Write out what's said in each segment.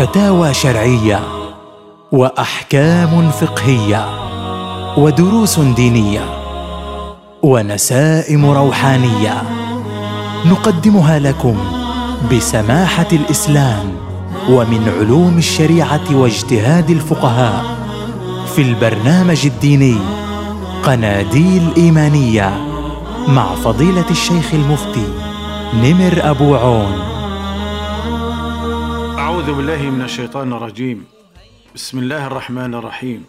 فتاوى شرعية وأحكام فقهية ودروس دينية ونسائم روحانية نقدمها لكم بسماحة الإسلام ومن علوم الشريعة واجتهاد الفقهاء في البرنامج الديني قناديل إيمانية مع فضيلة الشيخ المفتي نمر أبو عون. أعوذ بالله من الشيطان الرجيم. بسم الله الرحمن الرحيم.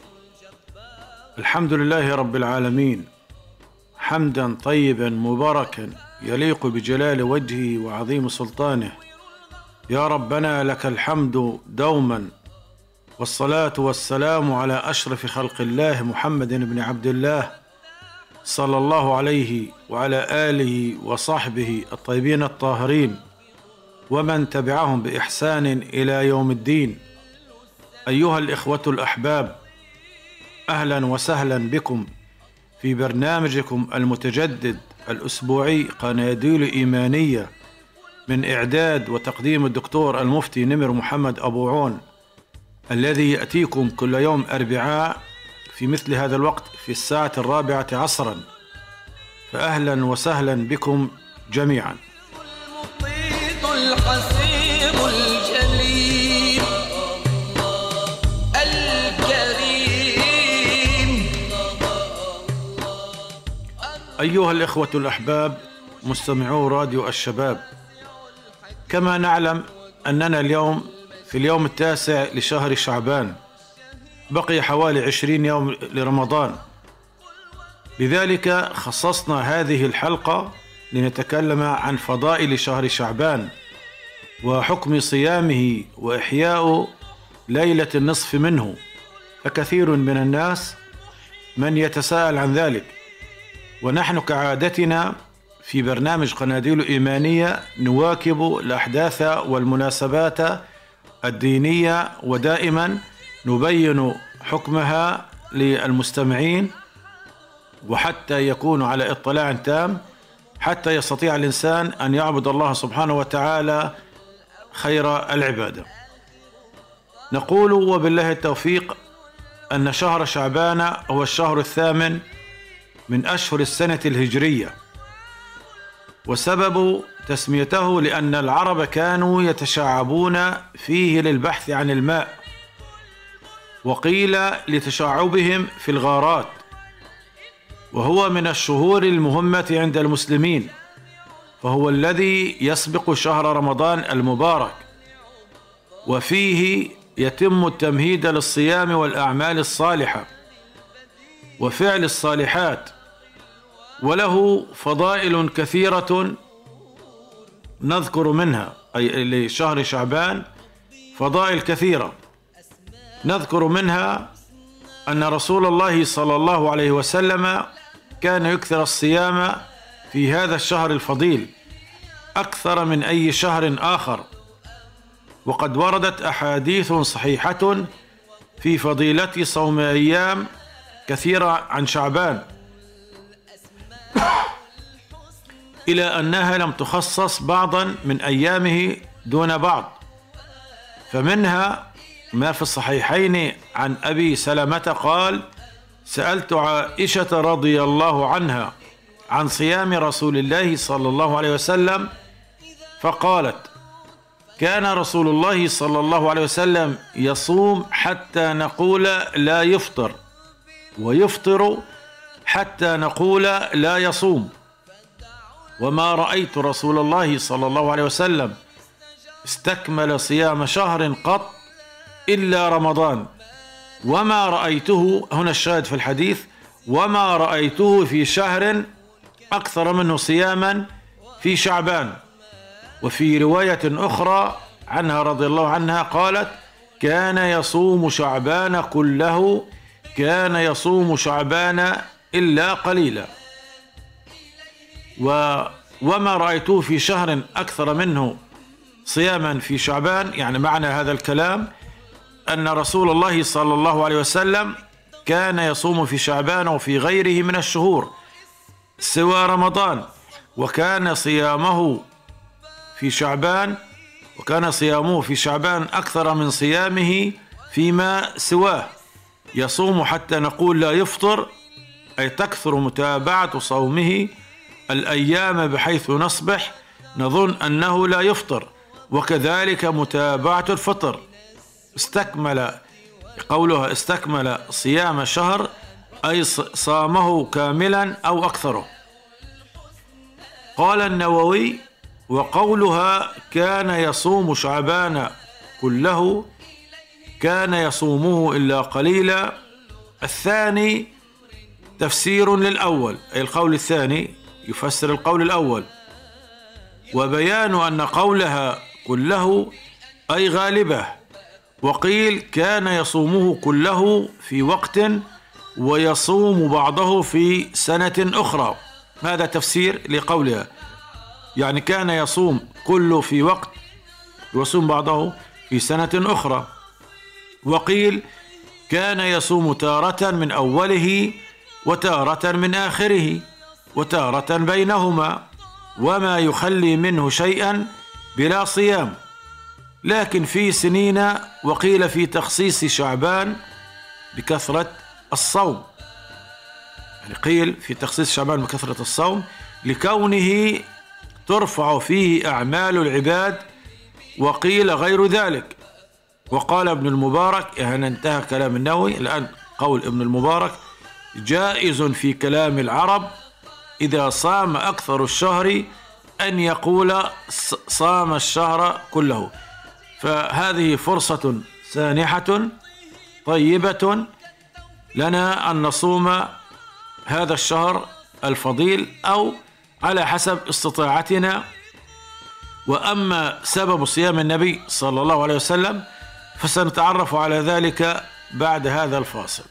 الحمد لله رب العالمين. حمدا طيبا مباركا يليق بجلال وجهه وعظيم سلطانه. يا ربنا لك الحمد دوما. والصلاة والسلام على أشرف خلق الله محمد بن عبد الله صلى الله عليه وعلى آله وصحبه الطيبين الطاهرين. ومن تبعهم بإحسان إلى يوم الدين. أيها الإخوة الأحباب أهلا وسهلا بكم في برنامجكم المتجدد الأسبوعي قناديل إيمانية من إعداد وتقديم الدكتور المفتي نمر محمد أبو عون الذي يأتيكم كل يوم أربعاء في مثل هذا الوقت في الساعة الرابعة عصرا. فاهلا وسهلا بكم جميعا. أيها الإخوة الأحباب مستمعو راديو الشباب كما نعلم أننا اليوم في اليوم التاسع لشهر شعبان. بقي حوالي عشرين يوم لرمضان. لذلك خصصنا هذه الحلقة لنتكلم عن فضائل شهر شعبان وحكم صيامه وإحياء ليلة النصف منه. فكثير من الناس من يتساءل عن ذلك. ونحن كعادتنا في برنامج قناديل إيمانية نواكب الأحداث والمناسبات الدينية ودائما نبين حكمها للمستمعين وحتى يكونوا على اطلاع تام حتى يستطيع الإنسان أن يعبد الله سبحانه وتعالى خير العبادة. نقول وبالله التوفيق أن شهر شعبان هو الشهر الثامن من أشهر السنة الهجرية وسبب تسميته لأن العرب كانوا يتشعبون فيه للبحث عن الماء وقيل لتشعبهم في الغارات وهو من الشهور المهمة عند المسلمين فهو الذي يسبق شهر رمضان المبارك وفيه يتم التمهيد للصيام والأعمال الصالحة وفعل الصالحات وله فضائل كثيرة نذكر منها أي لشهر شعبان فضائل كثيرة. نذكر منها أن رسول الله صلى الله عليه وسلم كان يكثر الصيام في هذا الشهر الفضيل أكثر من أي شهر آخر. وقد وردت أحاديث صحيحة في فضيلة صوم أيام كثيرة عن شعبان. إلى أنها لم تخصص بعضا من أيامه دون بعض. فمنها ما في الصحيحين عن أبي سلمة قال سألت عائشة رضي الله عنها عن صيام رسول الله صلى الله عليه وسلم فقالت كان رسول الله صلى الله عليه وسلم يصوم حتى نقول لا يفطر ويفطر حتى نقول لا يصوم. وما رأيت رسول الله صلى الله عليه وسلم استكمل صيام شهر قط إلا رمضان. وما رأيته هنا الشاهد في الحديث وما رأيته في شهر أكثر منه صياما في شعبان. وفي رواية أخرى عنها رضي الله عنها قالت كان يصوم شعبان كله كان يصوم شعبان إلا قليلا. و وما رأيته في شهر أكثر منه صياما في شعبان يعني معنى هذا الكلام أن رسول الله صلى الله عليه وسلم كان يصوم في شعبان وفي غيره من الشهور سوى رمضان وكان صيامه في شعبان وكان صيامه في شعبان أكثر من صيامه فيما سواه. يصوم حتى نقول لا يفطر أي تكثر متابعة صومه الأيام بحيث نصبح نظن أنه لا يفطر وكذلك متابعة الفطر. استكمل قولها استكمل صيام شهر أي صامه كاملا أو أكثره. قال النووي وقولها كان يصوم شعبان كله كان يصومه إلا قليلا. الثاني تفسير للأول أي القول الثاني يفسر القول الأول. وبيان أن قولها كله أي غالبه. وقيل كان يصومه كله في وقت ويصوم بعضه في سنة أخرى. هذا تفسير لقولها. يعني كان يصوم كله في وقت ويصوم بعضه في سنة أخرى. وقيل كان يصوم تارة من أوله وتارة من آخره وتارة بينهما وما يخلي منه شيئا بلا صيام. لكن في سنين وقيل في تخصيص شعبان بكثرة الصوم. يعني قيل في تخصيص شعبان بكثرة الصوم لكونه ترفع فيه أعمال العباد وقيل غير ذلك. وقال ابن المبارك يعني انتهى كلام النووي. الآن قول ابن المبارك. جائز في كلام العرب إذا صام أكثر الشهر أن يقول صام الشهر كله. فهذه فرصة سانحة طيبة لنا أن نصوم هذا الشهر الفضيل أو على حسب استطاعتنا. وأما سبب صيام النبي صلى الله عليه وسلم فسنتعرف على ذلك بعد هذا الفاصل.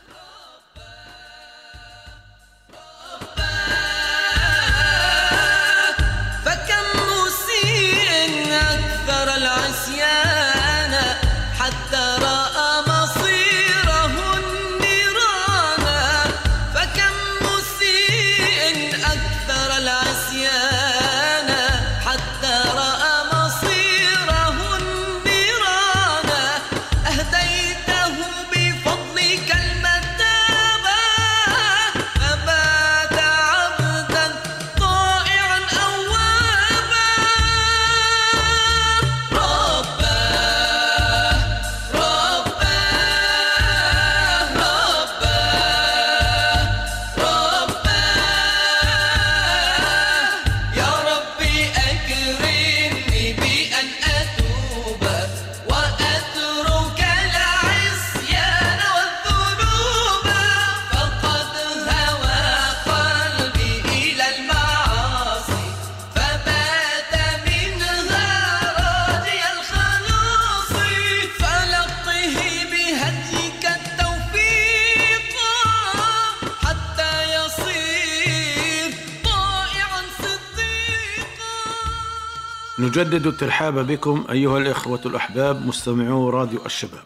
نجدد الترحاب بكم أيها الإخوة الأحباب مستمعو راديو الشباب.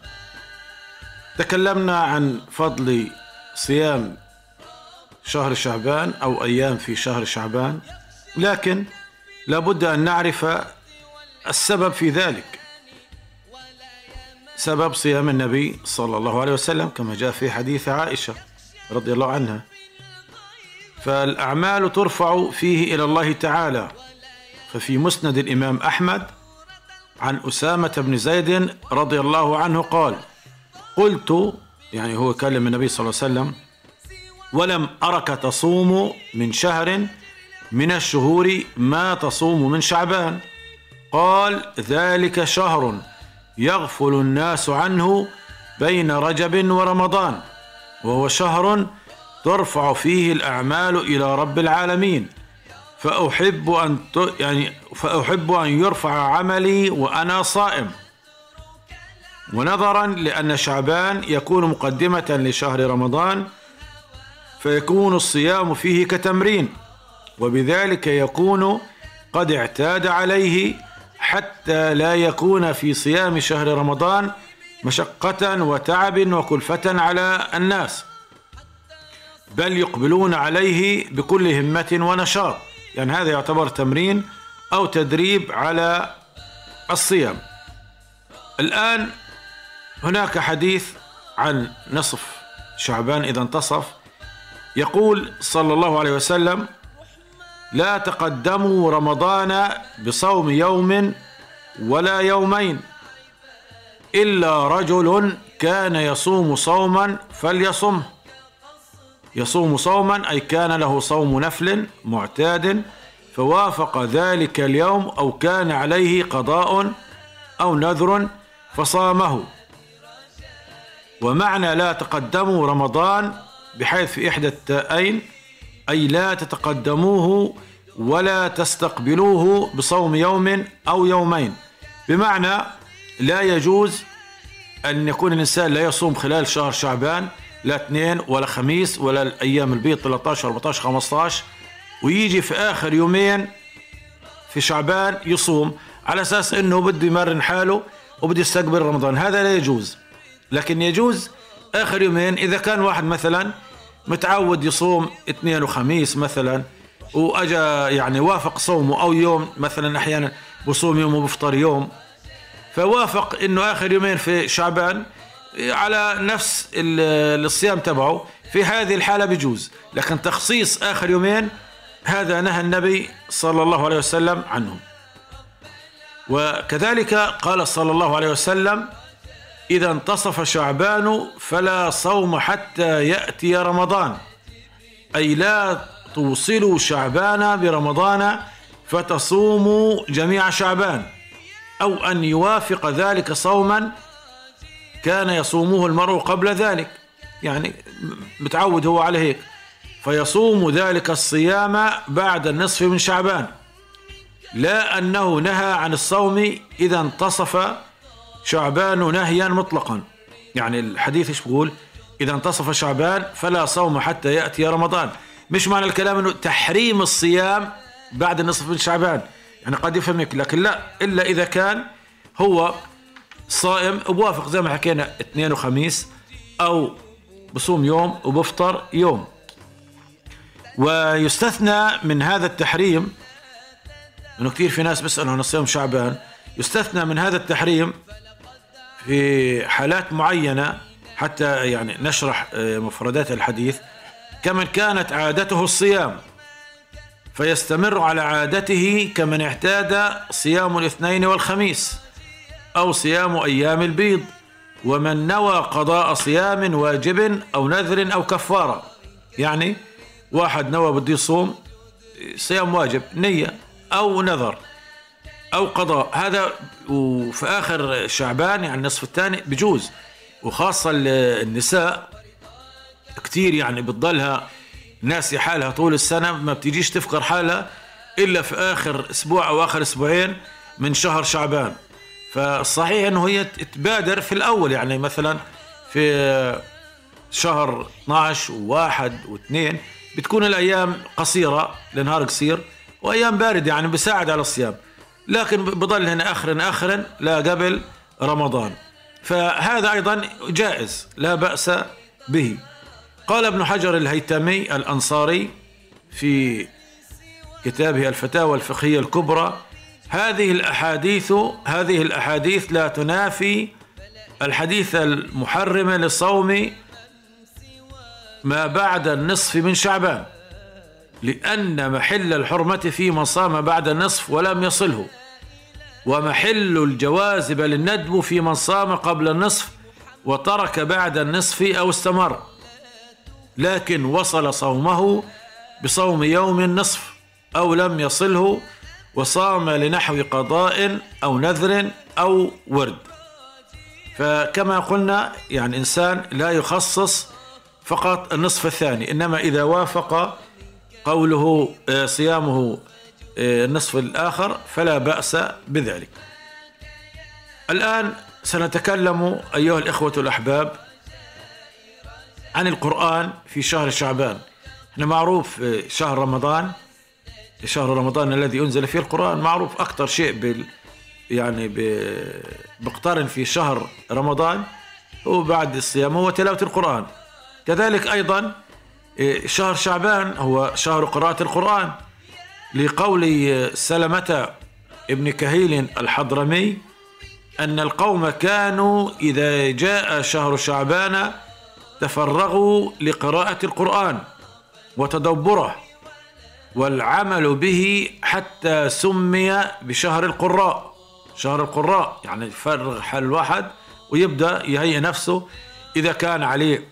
تكلمنا عن فضل صيام شهر شعبان أو أيام في شهر شعبان لكن لابد أن نعرف السبب في ذلك. سبب صيام النبي صلى الله عليه وسلم كما جاء في حديث عائشة رضي الله عنها. فالأعمال ترفع فيه إلى الله تعالى. ففي مسند الإمام أحمد عن أسامة بن زيد رضي الله عنه قال قلت يعني هو كلم النبي صلى الله عليه وسلم ولم أرك تصوم من شهر من الشهور ما تصوم من شعبان. قال ذلك شهر يغفل الناس عنه بين رجب ورمضان وهو شهر ترفع فيه الأعمال إلى رب العالمين. فأحب أن. يعني فأحب أن يرفع عملي وأنا صائم ونظرا لأن شعبان يكون مقدمة لشهر رمضان فيكون الصيام فيه كتمرين وبذلك يكون قد اعتاد عليه حتى لا يكون في صيام شهر رمضان مشقة وتعب وكلفة على الناس بل يقبلون عليه بكل همة ونشاط يعني هذا يعتبر تمرين أو تدريب على الصيام. الآن هناك حديث عن نصف شعبان إذا انتصف. يقول صلى الله عليه وسلم لا تقدموا رمضان بصوم يوم ولا يومين إلا رجل كان يصوم صوما فليصمه. يصوم صوما أي كان له صوم نفل معتاد فوافق ذلك اليوم أو كان عليه قضاء أو نذر فصامه. ومعنى لا تقدموا رمضان بحيث في إحدى التائين أي لا تتقدموه ولا تستقبلوه بصوم يوم أو يومين. بمعنى لا يجوز أن يكون الإنسان لا يصوم خلال شهر شعبان لا اثنين ولا خميس ولا الأيام البيض 13 14 15 ويجي في آخر يومين في شعبان يصوم على أساس أنه بده يمرن حاله وبده يستقبل رمضان. هذا لا يجوز. لكن يجوز آخر يومين إذا كان واحد مثلا متعود يصوم اثنين وخميس مثلا وأجا يعني وافق صومه أو يوم مثلا أحيانا بصوم يوم وبفطر يوم فوافق إنه آخر يومين في شعبان على نفس ال- الصيام تبعه في هذه الحالة بجوز. لكن تخصيص آخر يومين هذا نهى النبي صلى الله عليه وسلم عنه وكذلك قال صلى الله عليه وسلم إذا انتصف شعبان فلا صوم حتى يأتي رمضان. أي لا توصلوا شعبان برمضان فتصوموا جميع شعبان أو أن يوافق ذلك صوما كان يصومه المرء قبل ذلك. يعني متعود هو على هيك. فيصوم ذلك الصيام بعد النصف من شعبان. لا أنه نهى عن الصوم إذا انتصف شعبان نهيا مطلقا. يعني الحديث إيش بيقول؟ إذا انتصف شعبان فلا صوم حتى يأتي رمضان. مش معنى الكلام أنه تحريم الصيام بعد النصف من شعبان. يعني قد يفهمك لكن لا إلا إذا كان هو صائم وبوافق زي ما حكينا اثنين وخميس أو بصوم يوم وبفطر يوم. ويستثنى من هذا التحريم انه كثير في ناس بيسألوا عن صيام شعبان يستثنى من هذا التحريم في حالات معينة حتى يعني نشرح آه، مفردات الحديث كمن كانت عادته الصيام. فيستمر على عادته كمن اعتاد صيام الاثنين والخميس. أو صيام أيام البيض. ومن نوى قضاء صيام واجب أو نذر أو كفارة. يعني واحد نوى بده يصوم صيام واجب نية أو نذر أو قضاء. هذا وفي آخر شعبان يعني النصف الثاني بجوز. وخاصة ال- النساء كتير يعني بتضلها ناسي حالها طول السنة ما بتجيش تفكر حالها إلا في آخر أسبوع أو آخر أسبوعين من شهر شعبان. فالصحيح أنه هي تبادر في الأول يعني مثلا في شهر 12 وواحد واثنين بتكون الأيام قصيرة لنهار قصير وأيام باردة يعني بساعد على الصيام. لكن بضل هنا أخرا أخرا لا قبل رمضان. فهذا أيضا جائز لا بأس به. قال ابن حجر الهيتمي الأنصاري في كتابه الفتاوى الفقهية الكبرى هذه الأحاديث هذه الأحاديث لا تنافي الحديث المحرم للصوم ما بعد النصف من شعبان لأن محل الحرمة في من صام بعد النصف ولم يصله ومحل الجواز بل الندب في من صام قبل النصف وترك بعد النصف أو استمر لكن وصل صومه بصوم يوم النصف أو لم يصله وصام لنحو قضاء أو نذر أو ورد. فكما قلنا يعني إنسان لا يخصص فقط النصف الثاني إنما إذا وافق قوله آه، صيامه آه، النصف الآخر فلا بأس بذلك. الآن سنتكلم أيها الإخوة الأحباب عن القرآن في شهر شعبان. إحنا معروف آه، شهر رمضان شهر رمضان الذي أنزل فيه القرآن معروف أكثر شيء بال يعني بقترن في شهر رمضان وبعد الصيام هو تلاوة القرآن. كذلك أيضا إيه، شهر شعبان هو شهر قراءة القرآن لقول سلمة ابن كهيل الحضرمي أن القوم كانوا إذا جاء شهر شعبان تفرغوا لقراءة القرآن وتدبره. والعمل به حتى سمي بشهر القراء. شهر القراء يعني يفرغ حال واحد ويبدأ يهيئ نفسه. إذا كان عليه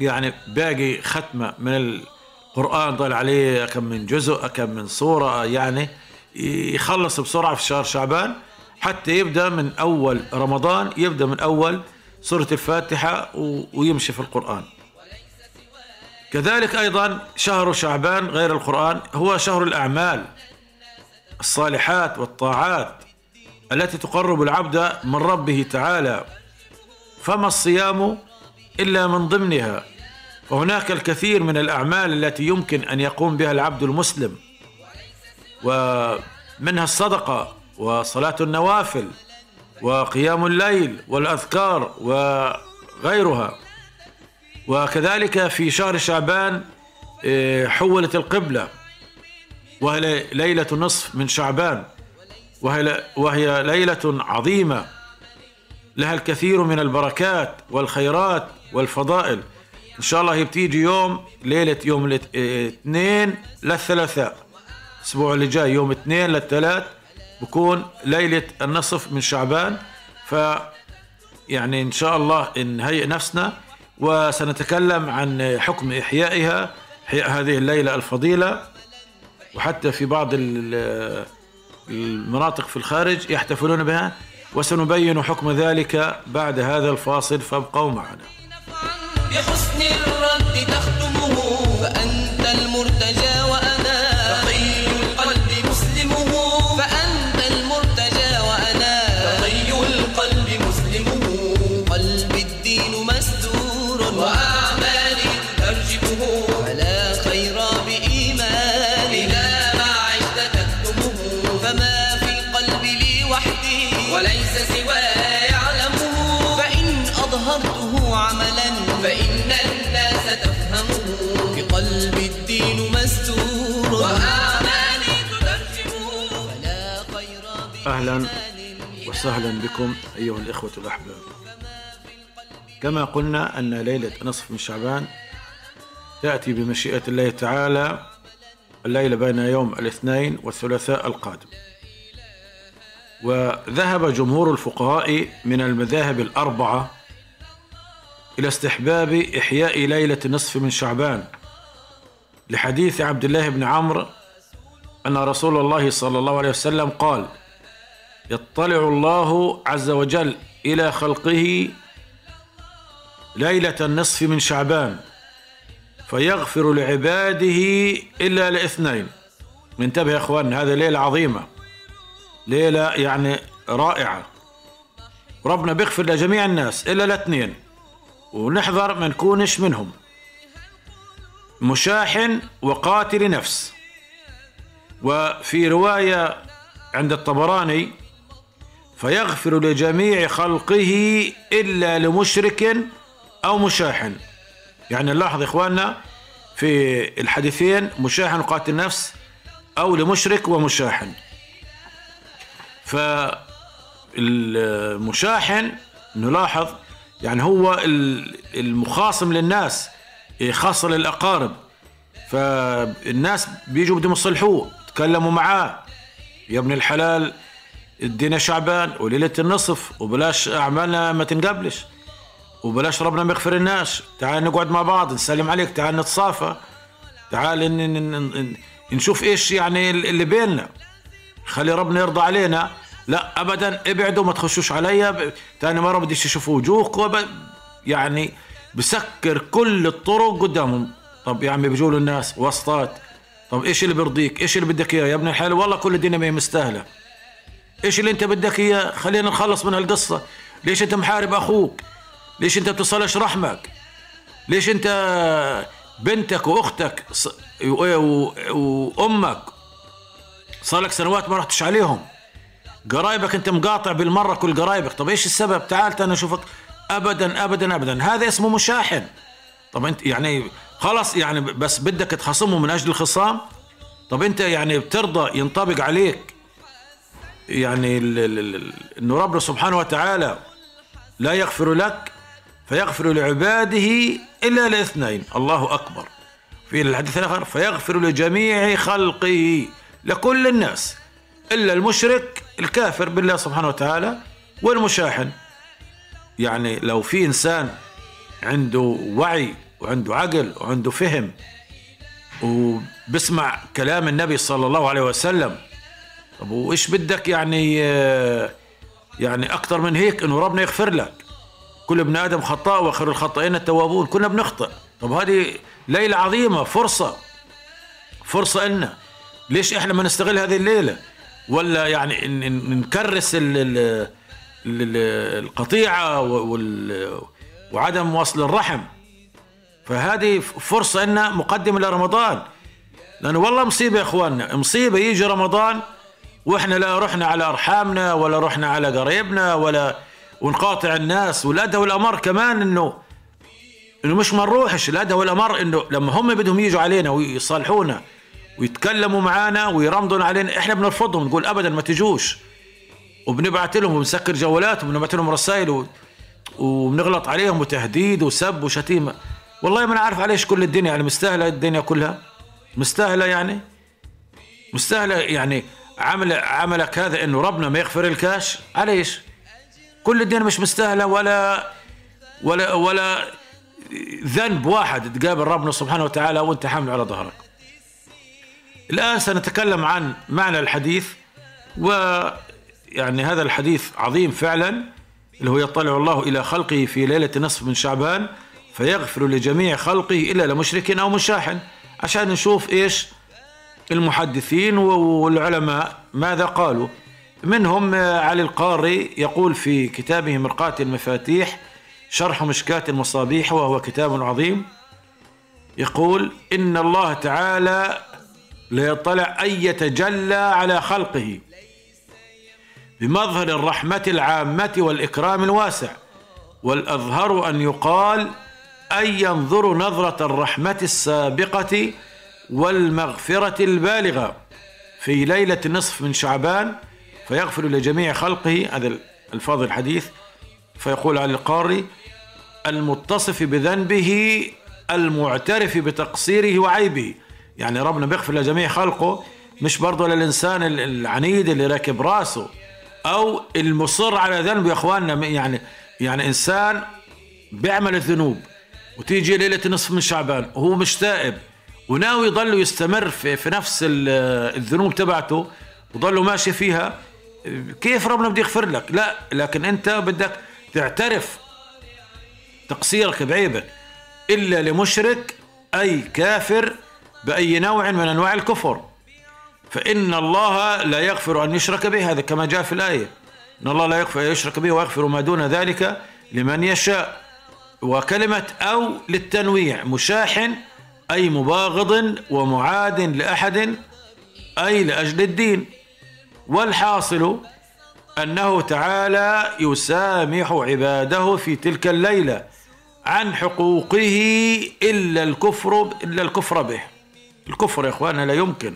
يعني باقي ختمة من القرآن ضل عليه كم من جزء كم من سورة يعني يخلص بسرعة في شهر شعبان حتى يبدأ من أول رمضان يبدأ من أول سورة الفاتحة و- ويمشي في القرآن. كذلك أيضا شهر شعبان غير القرآن هو شهر الأعمال الصالحات والطاعات التي تقرب العبد من ربه تعالى. فما الصيام إلا من ضمنها؟ وهناك الكثير من الأعمال التي يمكن أن يقوم بها العبد المسلم ومنها الصدقة وصلاة النوافل وقيام الليل والأذكار وغيرها. وكذلك في شهر شعبان آه، حولت القبلة وهي ليلة نصف من شعبان وهي, وهي ليلة عظيمة لها الكثير من البركات والخيرات والفضائل. إن شاء الله هي بتيجي يوم ليلة يوم الاثنين للثلاثاء. الأسبوع اللي جاي يوم اثنين للثلاث بكون ليلة النصف من شعبان. ف يعني إن شاء الله نهيئ نفسنا وسنتكلم عن حكم إحيائها إحياء هذه الليلة الفضيلة. وحتى في بعض ال- المناطق في الخارج يحتفلون بها. وسنبين حكم ذلك بعد هذا الفاصل فابقوا معنا. بحسن الرد تختمه فأنت المرتجى. وحدي. وليس سواي يعلمه فإن أظهرته عملا. فإن الناس تفهمه في قلب الدين مستور. وأعمالي تترجمه فلا خير أهلا وسهلا بكم أيها الإخوة الأحباب. كما قلنا أن ليلة نصف من شعبان تأتي بمشيئة الله تعالى. الليلة بين يوم الاثنين والثلاثاء القادم. وذهب جمهور الفقهاء من المذاهب الأربعة إلى استحباب إحياء ليلة نصف من شعبان لحديث عبد الله بن عمرو أن رسول الله صلى الله عليه وسلم قال يطلع الله عز وجل إلى خلقه ليلة النصف من شعبان فيغفر لعباده إلا لإثنين. انتبه يا أخوان هذه ليلة عظيمة. ليلة يعني رائعة. ربنا بيغفر لجميع الناس إلا لاثنين. ونحذر ما نكونش منهم. مشاحن وقاتل نفس. وفي رواية عند الطبراني فيغفر لجميع خلقه إلا لمشرك أو مشاحن. يعني نلاحظ إخواننا في الحديثين مشاحن وقاتل نفس أو لمشرك ومشاحن. فالمشاحن نلاحظ يعني هو ال- المخاصم للناس خاصة للأقارب. فالناس بيجوا بدهم يصلحوه تكلموا معاه. يا ابن الحلال ادينا شعبان وليلة النصف وبلاش أعمالنا ما تنقبلش. وبلاش ربنا ما يغفر الناس. تعال نقعد مع بعض نسلم عليك تعال نتصافى. تعال نشوف إيش يعني اللي بيننا. خلي ربنا يرضى علينا. لا ابدا ابعدوا ما تخشوش عليا. تاني مرة بديش يشوفوا وجوهكم. يعني بسكر كل الطرق قدامهم. طب يا عمي بيجوا الناس واسطات طب إيش اللي بيرضيك؟ إيش اللي بدك إياه؟ يا ابن الحلال والله كل الدنيا ما هي مستاهلة. إيش اللي أنت بدك إياه؟ خلينا نخلص من هالقصة. ليش أنت محارب أخوك؟ ليش أنت بتصلش رحمك؟ ليش أنت بنتك وأختك وأمك صار لك سنوات ما رحتش عليهم. قرايبك انت مقاطع بالمرة كل قرايبك. طب إيش السبب؟ تعال أنا أشوفك. ابدا ابدا ابدا. هذا اسمه مشاحن. طب أنت يعني خلاص يعني بس بدك تخاصمه من أجل الخصام؟ طب أنت يعني بترضى ينطبق عليك يعني إنه ربنا سبحانه وتعالى لا يغفر لك فيغفر لعباده إلا لإثنين. الله أكبر. في الحديث الآخر فيغفر لجميع خلقه. لكل الناس إلا المشرك الكافر بالله سبحانه وتعالى والمشاحن. يعني لو في إنسان عنده وعي وعنده عقل وعنده فهم وبسمع كلام النبي صلى الله عليه وسلم طب وايش بدك يعني يعني أكثر من هيك إنه ربنا يغفر لك؟ كل ابن آدم خطاء وخير الخطائين التوابون كنا بنخطئ. طب هذه ليلة عظيمة فرصة فرصة لنا ليش إحنا ما نستغل هذه الليلة؟ ولا يعني نكرس ال ال ال- القطيعة وعدم وصل الرحم. فهذه فرصة لنا مقدمة لرمضان. لأنه والله مصيبة يا إخواننا. مصيبة يجي رمضان وإحنا لا رحنا على أرحامنا ولا رحنا على قرايبنا ولا ونقاطع الناس. والادهى والامر كمان انه إنه مش ما نروحش الادهى والامر إنه لما هم بدهم يجوا علينا ويصالحونا ويتكلموا معانا ويرمضوا علينا. إحنا بنرفضهم نقول ابدا ما تجوش. وبنبعت لهم وبنسكر جوالات وبنبعت لهم رسائل و... وبنغلط عليهم وتهديد وسب وشتيمة. والله ما نعرف عليش كل الدنيا يعني مستاهلة الدنيا كلها. مستاهلة يعني؟ مستاهلة يعني عمل عملك هذا إنه ربنا ما يغفر الكاش؟ عليش؟ كل الدنيا مش مستاهلة ولا ولا ولا ذنب واحد تقابل ربنا سبحانه وتعالى وانت حامل على ظهرك. الان سنتكلم عن معنى الحديث ويعني هذا الحديث عظيم فعلا اللي هو يطلع الله إلى خلقه في ليلة نصف من شعبان فيغفر لجميع خلقه إلا لمشرك أو مشاحن. عشان نشوف إيش المحدثين والعلماء ماذا قالوا. منهم علي القاري يقول في كتابه مرقاة المفاتيح شرح مشكاة المصابيح وهو كتاب عظيم يقول إن الله تعالى لا يطلع أن يتجلى على خلقه بمظهر الرحمة العامة والإكرام الواسع والأظهر أن يقال أن ينظر نظرة الرحمة السابقة والمغفرة البالغة في ليلة النصف من شعبان فيغفر لجميع خلقه هذا الفاظ الحديث فيقول على القاري المتصف بذنبه المعترف بتقصيره وعيبه. يعني ربنا بيغفر لجميع خلقه مش برضه للإنسان العنيد اللي راكب راسه أو المصر على ذنبه يا إخواننا يعني يعني إنسان بيعمل الذنوب وتيجي ليلة نصف من شعبان وهو مش تائب وناوي يضل يستمر في, في نفس الذنوب تبعته وضله ماشي فيها كيف ربنا بده يغفر لك؟ لا لكن أنت بدك تعترف تقصيرك بعيبك إلا لمشرك أي كافر بأي نوع من أنواع الكفر. فإن الله لا يغفر أن يشرك به. هذا كما جاء في الآية. إن الله لا يغفر أن يشرك به ويغفر ما دون ذلك لمن يشاء. وكلمة أو للتنويع مشاحن أي مباغض ومعاد لأحد أي لأجل الدين. والحاصل أنه تعالى يسامح عباده في تلك الليلة عن حقوقه إلا الكفر إلا الكفر به. الكفر يا إخوانا لا يمكن.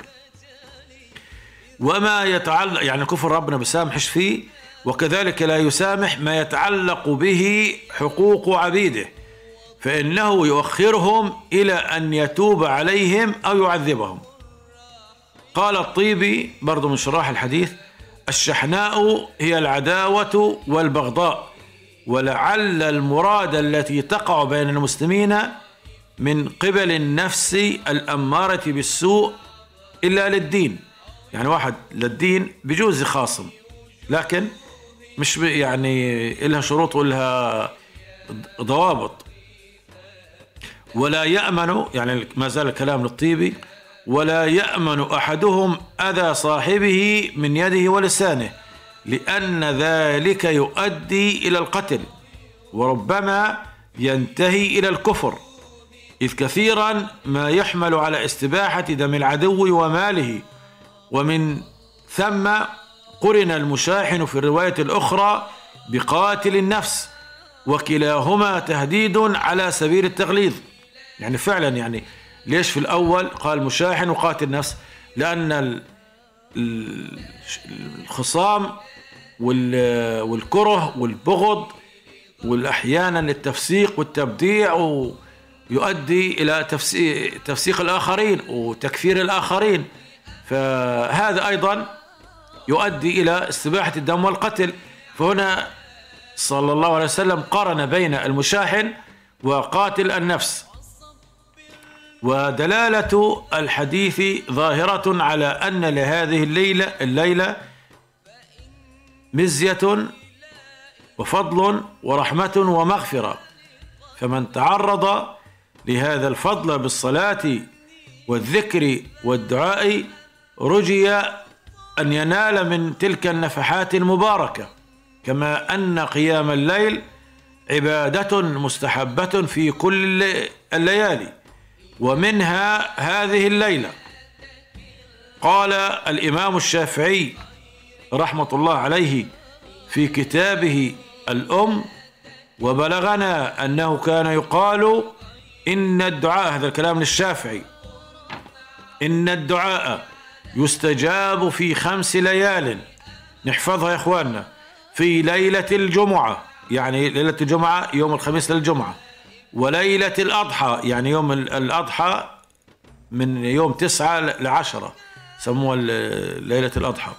وما يتعلق يعني كفر ربنا بيسامحش فيه وكذلك لا يسامح ما يتعلق به حقوق عبيده فإنه يؤخرهم إلى أن يتوب عليهم أو يعذبهم. قال الطيبي برضو من شراح الحديث الشحناء هي العداوة والبغضاء ولعل المراد التي تقع بين المسلمين من قبل النفس الأمارة بالسوء إلا للدين. يعني واحد للدين بجوز خاصم لكن مش يعني إلها شروط وإلها ضوابط. ولا يأمن يعني ما زال الكلام للطيبي ولا يأمن أحدهم أذى صاحبه من يده ولسانه لأن ذلك يؤدي إلى القتل وربما ينتهي إلى الكفر. إذ كثيرا ما يحمل على استباحة دم العدو وماله. ومن ثم قرن المشاحن في الرواية الأخرى بقاتل النفس وكلاهما تهديد على سبيل التغليظ. يعني فعلا يعني ليش في الأول قال مشاحن وقاتل نفس؟ لأن ال- الخصام وال- والكره والبغض واحيانا التفسيق والتبديع ويؤدي إلى تفسي- تفسيق الآخرين وتكفير الآخرين. فهذا أيضا يؤدي إلى استباحة الدم والقتل. فهنا صلى الله عليه وسلم قارن بين المشاحن وقاتل النفس. ودلالة الحديث ظاهرة على أن لهذه الليلة الليلة مزية وفضل ورحمة ومغفرة. فمن تعرض لهذا الفضل بالصلاة والذكر والدعاء رجي أن ينال من تلك النفحات المباركة كما أن قيام الليل عبادة مستحبة في كل الليالي ومنها هذه الليلة. قال الإمام الشافعي رحمة الله عليه في كتابه الأم وبلغنا أنه كان يقال إن الدعاء هذا الكلام للشافعي إن الدعاء يستجاب في خمس ليال. نحفظها يا إخواننا. في ليلة الجمعة يعني ليلة الجمعة يوم الخميس للجمعة. وليلة الأضحى يعني يوم ال- الأضحى من يوم تسعة لعشرة سموها ليلة الأضحى.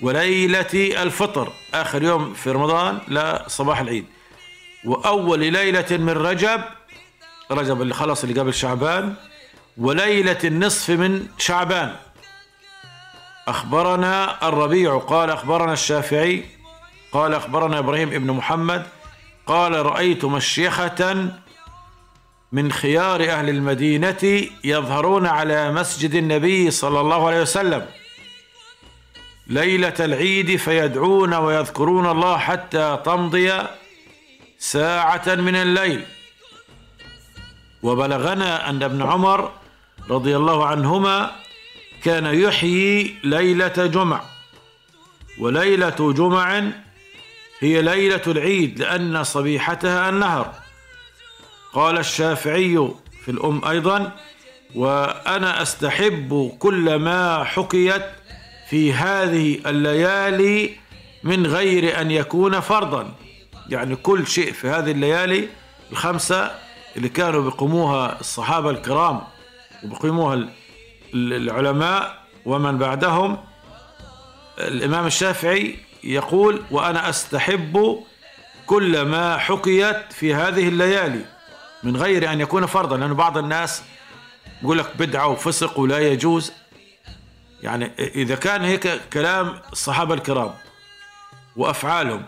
وليلة الفطر آخر يوم في رمضان لصباح العيد. وأول ليلة من رجب رجب اللي خلص اللي قبل شعبان وليلة النصف من شعبان. أخبرنا الربيع قال أخبرنا الشافعي قال أخبرنا إبراهيم ابن محمد قال رأيت مشيخة من خيار أهل المدينة يظهرون على مسجد النبي صلى الله عليه وسلم. ليلة العيد فيدعون ويذكرون الله حتى تمضي ساعة من الليل. وبلغنا أن ابن عمر رضي الله عنهما كان يحيي ليلة جمع وليلة جمع هي ليلة العيد لأن صبيحتها النهر. قال الشافعي في الأم أيضا وأنا أستحب كل ما حكيت في هذه الليالي من غير أن يكون فرضا. يعني كل شيء في هذه الليالي الخمسة اللي كانوا بيقوموها الصحابة الكرام ال- العلماء ومن بعدهم الإمام الشافعي يقول وأنا أستحب كل ما حكيت في هذه الليالي من غير أن يكون فرضا لأن بعض الناس يقول لك بدعة وفسق ولا يجوز. يعني إذا كان هيك كلام الصحابة الكرام وأفعالهم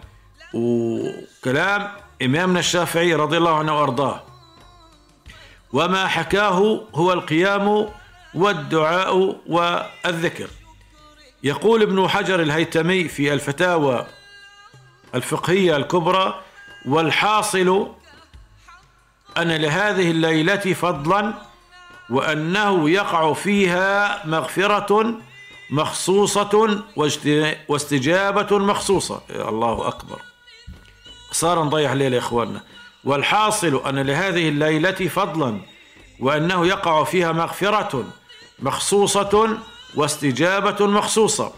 وكلام إمامنا الشافعي رضي الله عنه وأرضاه وما حكاه هو القيام والدعاء والذكر. يقول ابن حجر الهيتمي في الفتاوى الفقهية الكبرى والحاصل أن لهذه الليلة فضلا وأنه يقع فيها مغفرة مخصوصة واستجابة مخصوصة. الله أكبر. صار نضيع الليلة يا إخواننا. والحاصل أن لهذه الليلة فضلا وأنه يقع فيها مغفرة مخصوصة واستجابة مخصوصة.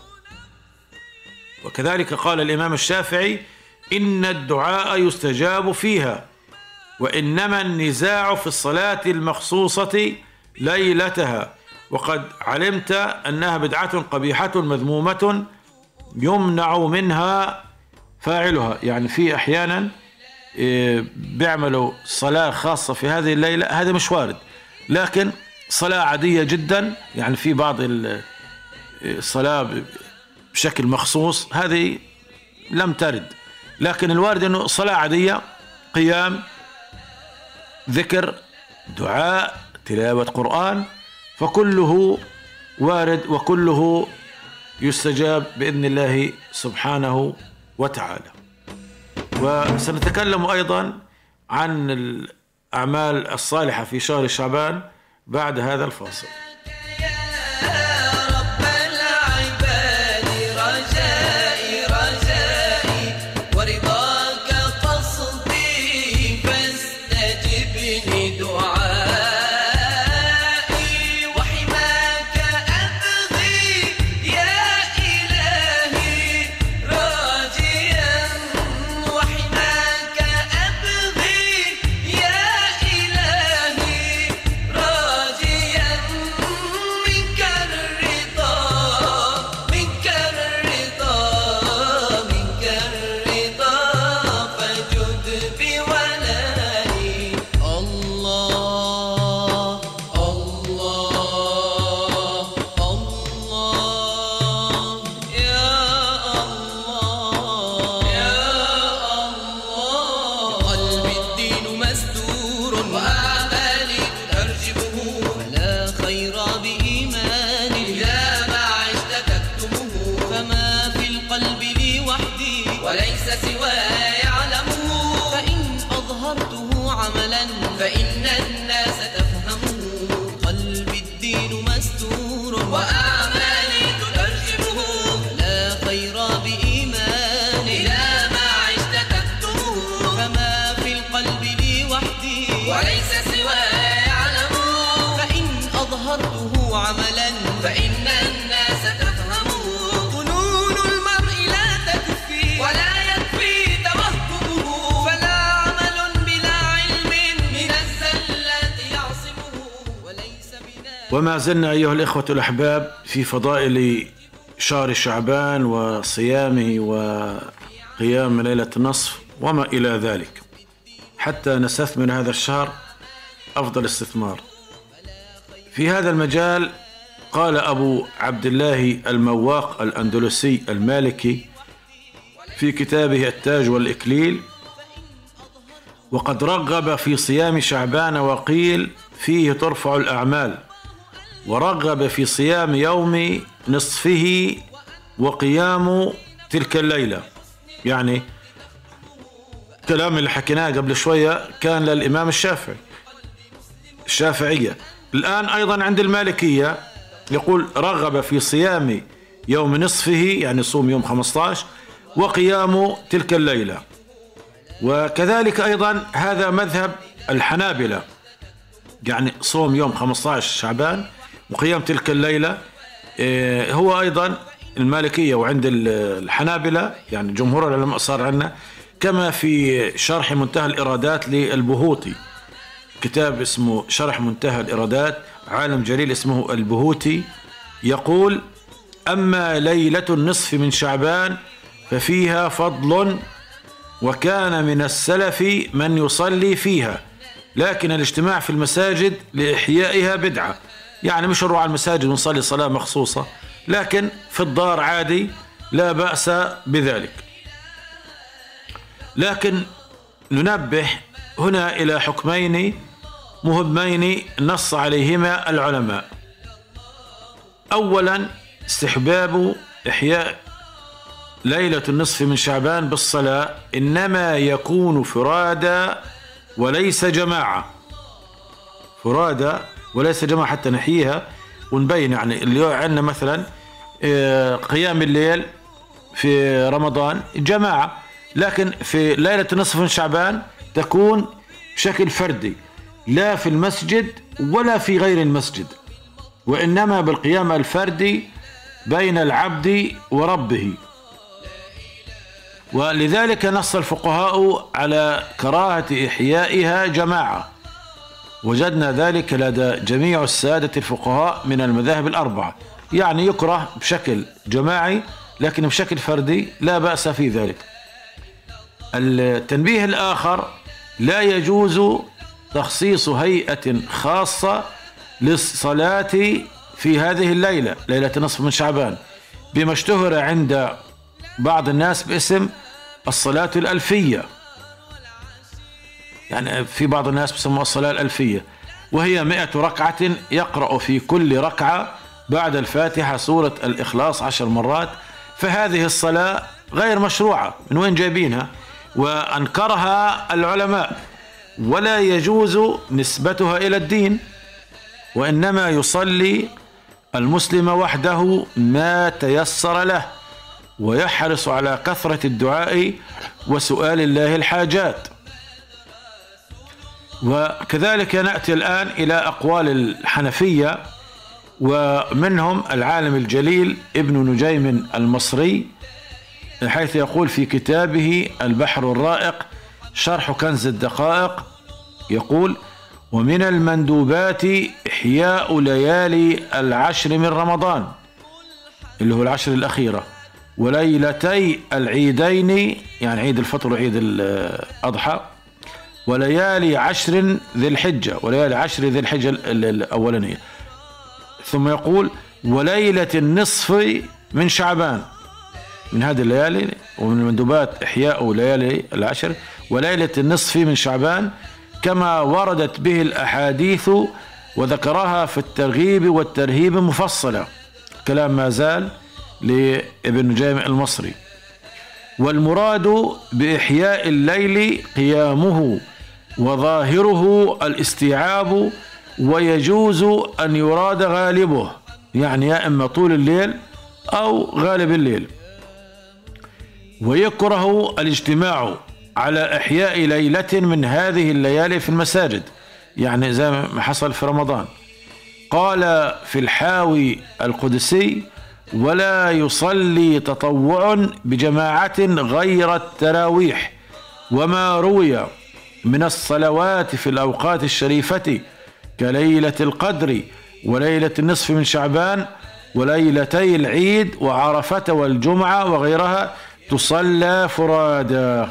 وكذلك قال الإمام الشافعي إن الدعاء يستجاب فيها وإنما النزاع في الصلاة المخصوصة ليلتها. وقد علمت أنها بدعة قبيحة مذمومة يمنع منها فاعلها يعني في أحيانا بيعملوا صلاة خاصة في هذه الليلة هذا مش وارد. لكن صلاة عادية جدا يعني في بعض ال- الصلاة ب- بشكل مخصوص هذه لم ترد. لكن الوارد إنه صلاة عادية قيام ذكر دعاء تلاوة قرآن فكله وارد وكله يستجاب بإذن الله سبحانه وتعالى. وسنتكلم أيضا عن الأعمال الصالحة في شهر شعبان بعد هذا الفاصل. وما زلنا أيها الإخوة الأحباب في فضائل شهر شعبان وصيامه وقيام ليلة النصف وما إلى ذلك. حتى نستثمر هذا الشهر أفضل استثمار. في هذا المجال قال أبو عبد الله المواق الأندلسي المالكي في كتابه التاج والإكليل وقد رغب في صيام شعبان وقيل فيه ترفع الأعمال ورغب في صيام يوم نصفه وقيام تلك الليلة. يعني كلام اللي حكيناه قبل شوية كان للإمام الشافعي. الشافعية. الآن أيضا عند المالكية يقول رغب في صيام يوم نصفه يعني صوم يوم 15 وقيام تلك الليلة. وكذلك أيضا هذا مذهب الحنابلة. يعني صوم يوم 15 شعبان وقيام تلك الليلة إيه، هو أيضا المالكية وعند ال- الحنابلة يعني جمهور العلماء صار عندنا كما في شرح منتهى الإرادات للبهوتي. كتاب اسمه شرح منتهى الإرادات عالم جليل اسمه البهوتي يقول أما ليلة النصف من شعبان ففيها فضل وكان من السلف من يصلي فيها لكن الاجتماع في المساجد لإحيائها بدعة. يعني مش نروح على المساجد ونصلي صلاة مخصوصة لكن في الدار عادي لا بأس بذلك. لكن ننبه هنا إلى حكمين مهمين نص عليهما العلماء. أولا استحباب إحياء ليلة النصف من شعبان بالصلاة إنما يكون فرادى وليس جماعة. فرادى وليس جماعة حتى نحييها. ونبين يعني اللي عندنا مثلا آه، قيام الليل في رمضان جماعة. لكن في ليلة النصف من شعبان تكون بشكل فردي. لا في المسجد ولا في غير المسجد. وإنما بالقيام الفردي بين العبد وربه. ولذلك نص الفقهاء على كراهة إحيائها جماعة. وجدنا ذلك لدى جميع السادة الفقهاء من المذاهب الأربعة. يعني يكره بشكل جماعي لكن بشكل فردي لا بأس في ذلك. التنبيه الآخر لا يجوز تخصيص هيئة خاصة للصلاة في هذه الليلة ليلة نصف من شعبان. بما اشتهر عند بعض الناس باسم الصلاة الألفية. يعني في بعض الناس بيسموها الصلاة الألفية وهي مئة ركعة يقرأ في كل ركعة بعد الفاتحة سورة الإخلاص عشر مرات فهذه الصلاة غير مشروعة. من وين جايبينها؟ وأنكرها العلماء. ولا يجوز نسبتها إلى الدين وإنما يصلي المسلم وحده ما تيسر له ويحرص على كثرة الدعاء وسؤال الله الحاجات. وكذلك نأتي الآن إلى أقوال الحنفية ومنهم العالم الجليل ابن نجيم المصري حيث يقول في كتابه البحر الرائق شرح كنز الدقائق يقول ومن المندوبات إحياء ليالي العشر من رمضان اللي هو العشر الأخيرة وليلتي العيدين يعني عيد الفطر وعيد الأضحى وليالي عشر ذي الحجة وليالي عشر ذي الحجة ال- ال- الأولانية. ثم يقول وليلة النصف من شعبان. من هذه الليالي ومن المندوبات إحياء ليالي العشر. وليلة النصف من شعبان كما وردت به الأحاديث وذكرها في الترغيب والترهيب مفصلة. كلام ما زال لابن نجيم المصري. والمراد بإحياء الليل قيامه وظاهره الاستيعاب ويجوز أن يراد غالبه يعني يا إما طول الليل أو غالب الليل. ويكره الاجتماع على إحياء ليلة من هذه الليالي في المساجد يعني زي ما حصل في رمضان. قال في الحاوي القدسي ولا يصلي تطوع بجماعة غير التراويح وما روي من الصلوات في الأوقات الشريفة كليلة القدر وليلة النصف من شعبان وليلتي العيد وعرفة والجمعة وغيرها تصلى فرادا.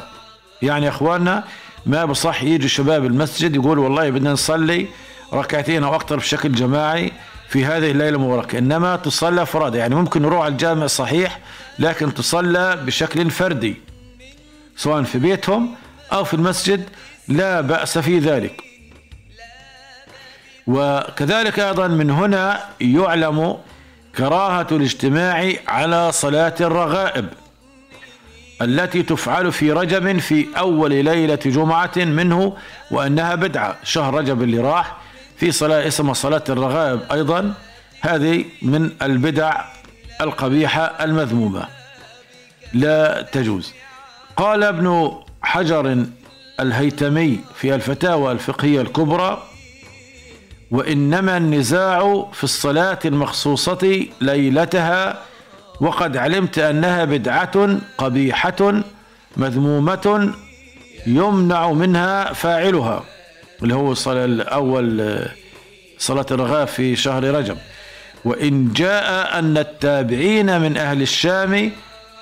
يعني يا أخواننا ما بصح يجي شباب المسجد يقول والله بدنا نصلي ركعتين أو أكثر بشكل جماعي في هذه الليلة المباركة إنما تصلى فرادا. يعني ممكن نروح على الجامع صحيح لكن تصلى بشكل فردي سواء في بيتهم أو في المسجد لا بأس في ذلك. وكذلك أيضا من هنا يعلم كراهة الاجتماع على صلاة الرغائب التي تفعل في رجب في أول ليلة جمعة منه وأنها بدعة شهر رجب اللي راح في صلاة اسمها صلاة الرغائب أيضا. هذه من البدع القبيحة المذمومة. لا تجوز. قال ابن حجر الهيتمي في الفتاوى الفقهية الكبرى وإنما النزاع في الصلاة المخصوصة ليلتها وقد علمت أنها بدعة قبيحة مذمومة يمنع منها فاعلها اللي هو الصلاة الأول صلاة الرغاء في شهر رجب. وإن جاء أن التابعين من أهل الشام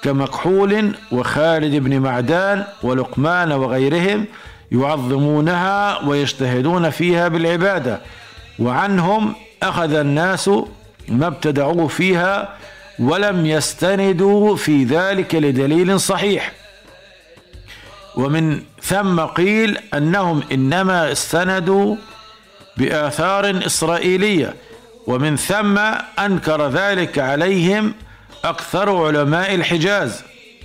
كمكحول وخالد بن معدان ولقمان وغيرهم يعظمونها ويجتهدون فيها بالعبادة. وعنهم أخذ الناس ما ابتدعوه فيها ولم يستندوا في ذلك لدليل صحيح. ومن ثم قيل أنهم إنما استندوا بآثار إسرائيلية. ومن ثم أنكر ذلك عليهم أكثر علماء الحجاز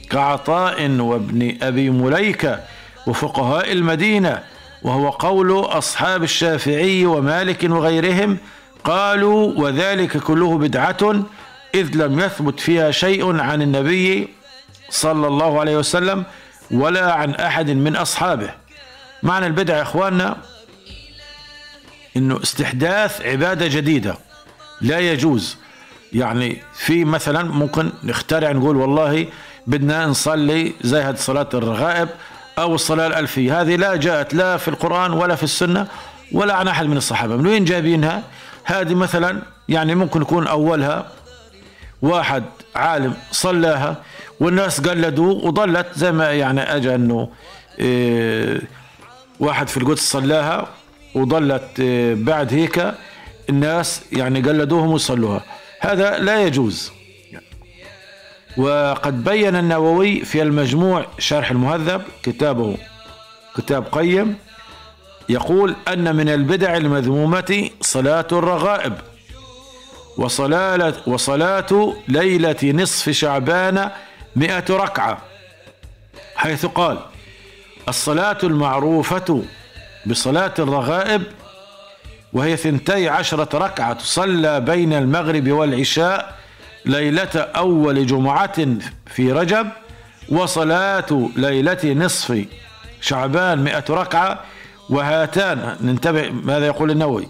كعطاء وابن أبي مليكة وفقهاء المدينة وهو قول أصحاب الشافعي ومالك وغيرهم قالوا وذلك كله بدعة إذ لم يثبت فيها شيء عن النبي صلى الله عليه وسلم ولا عن أحد من أصحابه. معنى البدع يا إخواننا إنه استحداث عبادة جديدة لا يجوز. يعني في مثلا ممكن نخترع نقول والله بدنا نصلي زي هذه صلاة الرغائب أو الصلاة الألفية. هذه لا جاءت لا في القرآن ولا في السنة ولا عن أحد من الصحابة. من وين جايبينها؟ هذه مثلا يعني ممكن يكون أولها واحد عالم صلاها والناس قلدوه وظلت زي ما يعني اجى إنه إيه واحد في القدس صلاها وظلت إيه بعد هيك الناس يعني قلدوهم وصلوها. هذا لا يجوز. وقد بين النووي في المجموع شرح المهذب كتابه كتاب قيم يقول أن من البدع المذمومة صلاة الرغائب. وصلاة, وصلاة ليلة نصف شعبان مئة ركعة. حيث قال الصلاة المعروفة بصلاة الرغائب وهي ثنتي عشرة ركعة تصلى بين المغرب والعشاء ليلة أول جمعة في رجب وصلاة ليلة نصف شعبان مئة ركعة. وهاتان ننتبه ماذا يقول النووي؟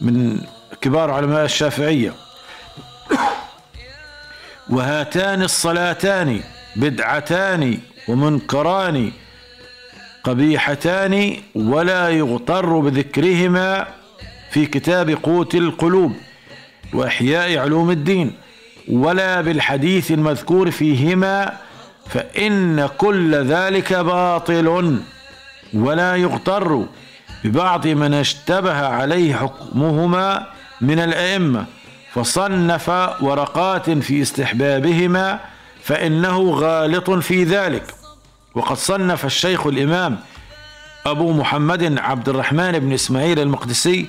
من كبار علماء الشافعية. وهاتان الصلاتان بدعتان ومنكران قبيحتان ولا يغتر بذكرهما في كتاب قوت القلوب وإحياء علوم الدين ولا بالحديث المذكور فيهما فإن كل ذلك باطل ولا يغتر ببعض من اشتبه عليه حكمهما من الأئمة فصنف ورقات في استحبابهما فإنه غالط في ذلك. وقد صنف الشيخ الإمام أبو محمد عبد الرحمن بن إسماعيل المقدسي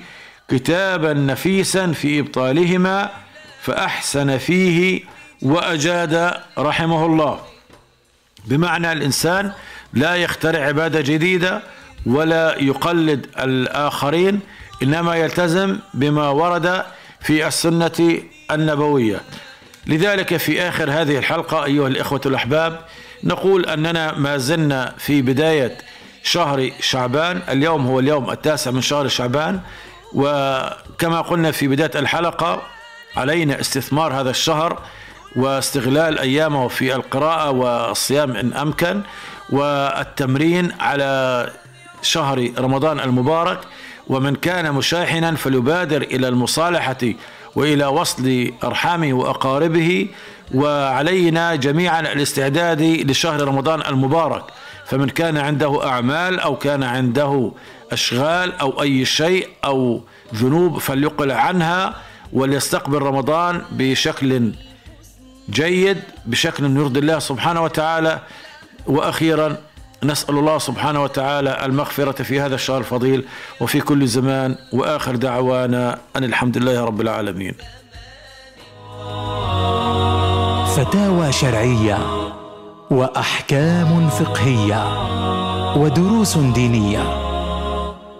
كتابا نفيسا في إبطالهما فأحسن فيه وأجاد رحمه الله. بمعنى الإنسان لا يخترع عبادة جديدة ولا يقلد الآخرين إنما يلتزم بما ورد في السنة النبوية. لذلك في آخر هذه الحلقة أيها الإخوة الأحباب نقول أننا ما زلنا في بداية شهر شعبان. اليوم هو اليوم التاسع من شهر شعبان. وكما قلنا في بداية الحلقة علينا استثمار هذا الشهر واستغلال أيامه في القراءة والصيام إن أمكن والتمرين على شهر رمضان المبارك. ومن كان مشاحنا فليبادر إلى المصالحة وإلى وصل أرحامه وأقاربه. وعلينا جميعا الاستعداد لشهر رمضان المبارك. فمن كان عنده أعمال أو كان عنده أشغال أو أي شيء أو ذنوب فليقلع عنها وليستقبل رمضان بشكل جيد بشكل يرضي الله سبحانه وتعالى. وأخيرا نسأل الله سبحانه وتعالى المغفرة في هذا الشهر الفضيل وفي كل زمان. وآخر دعوانا أن الحمد لله رب العالمين. فتاوى شرعية وأحكام فقهية ودروس دينية.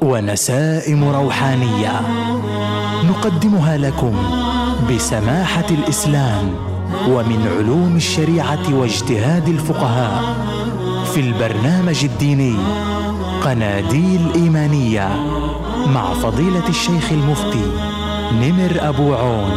ونسائم روحانية. نقدمها لكم بسماحة الإسلام ومن علوم الشريعة واجتهاد الفقهاء في البرنامج الديني قناديل إيمانية مع فضيلة الشيخ المفتي نمر أبو عون.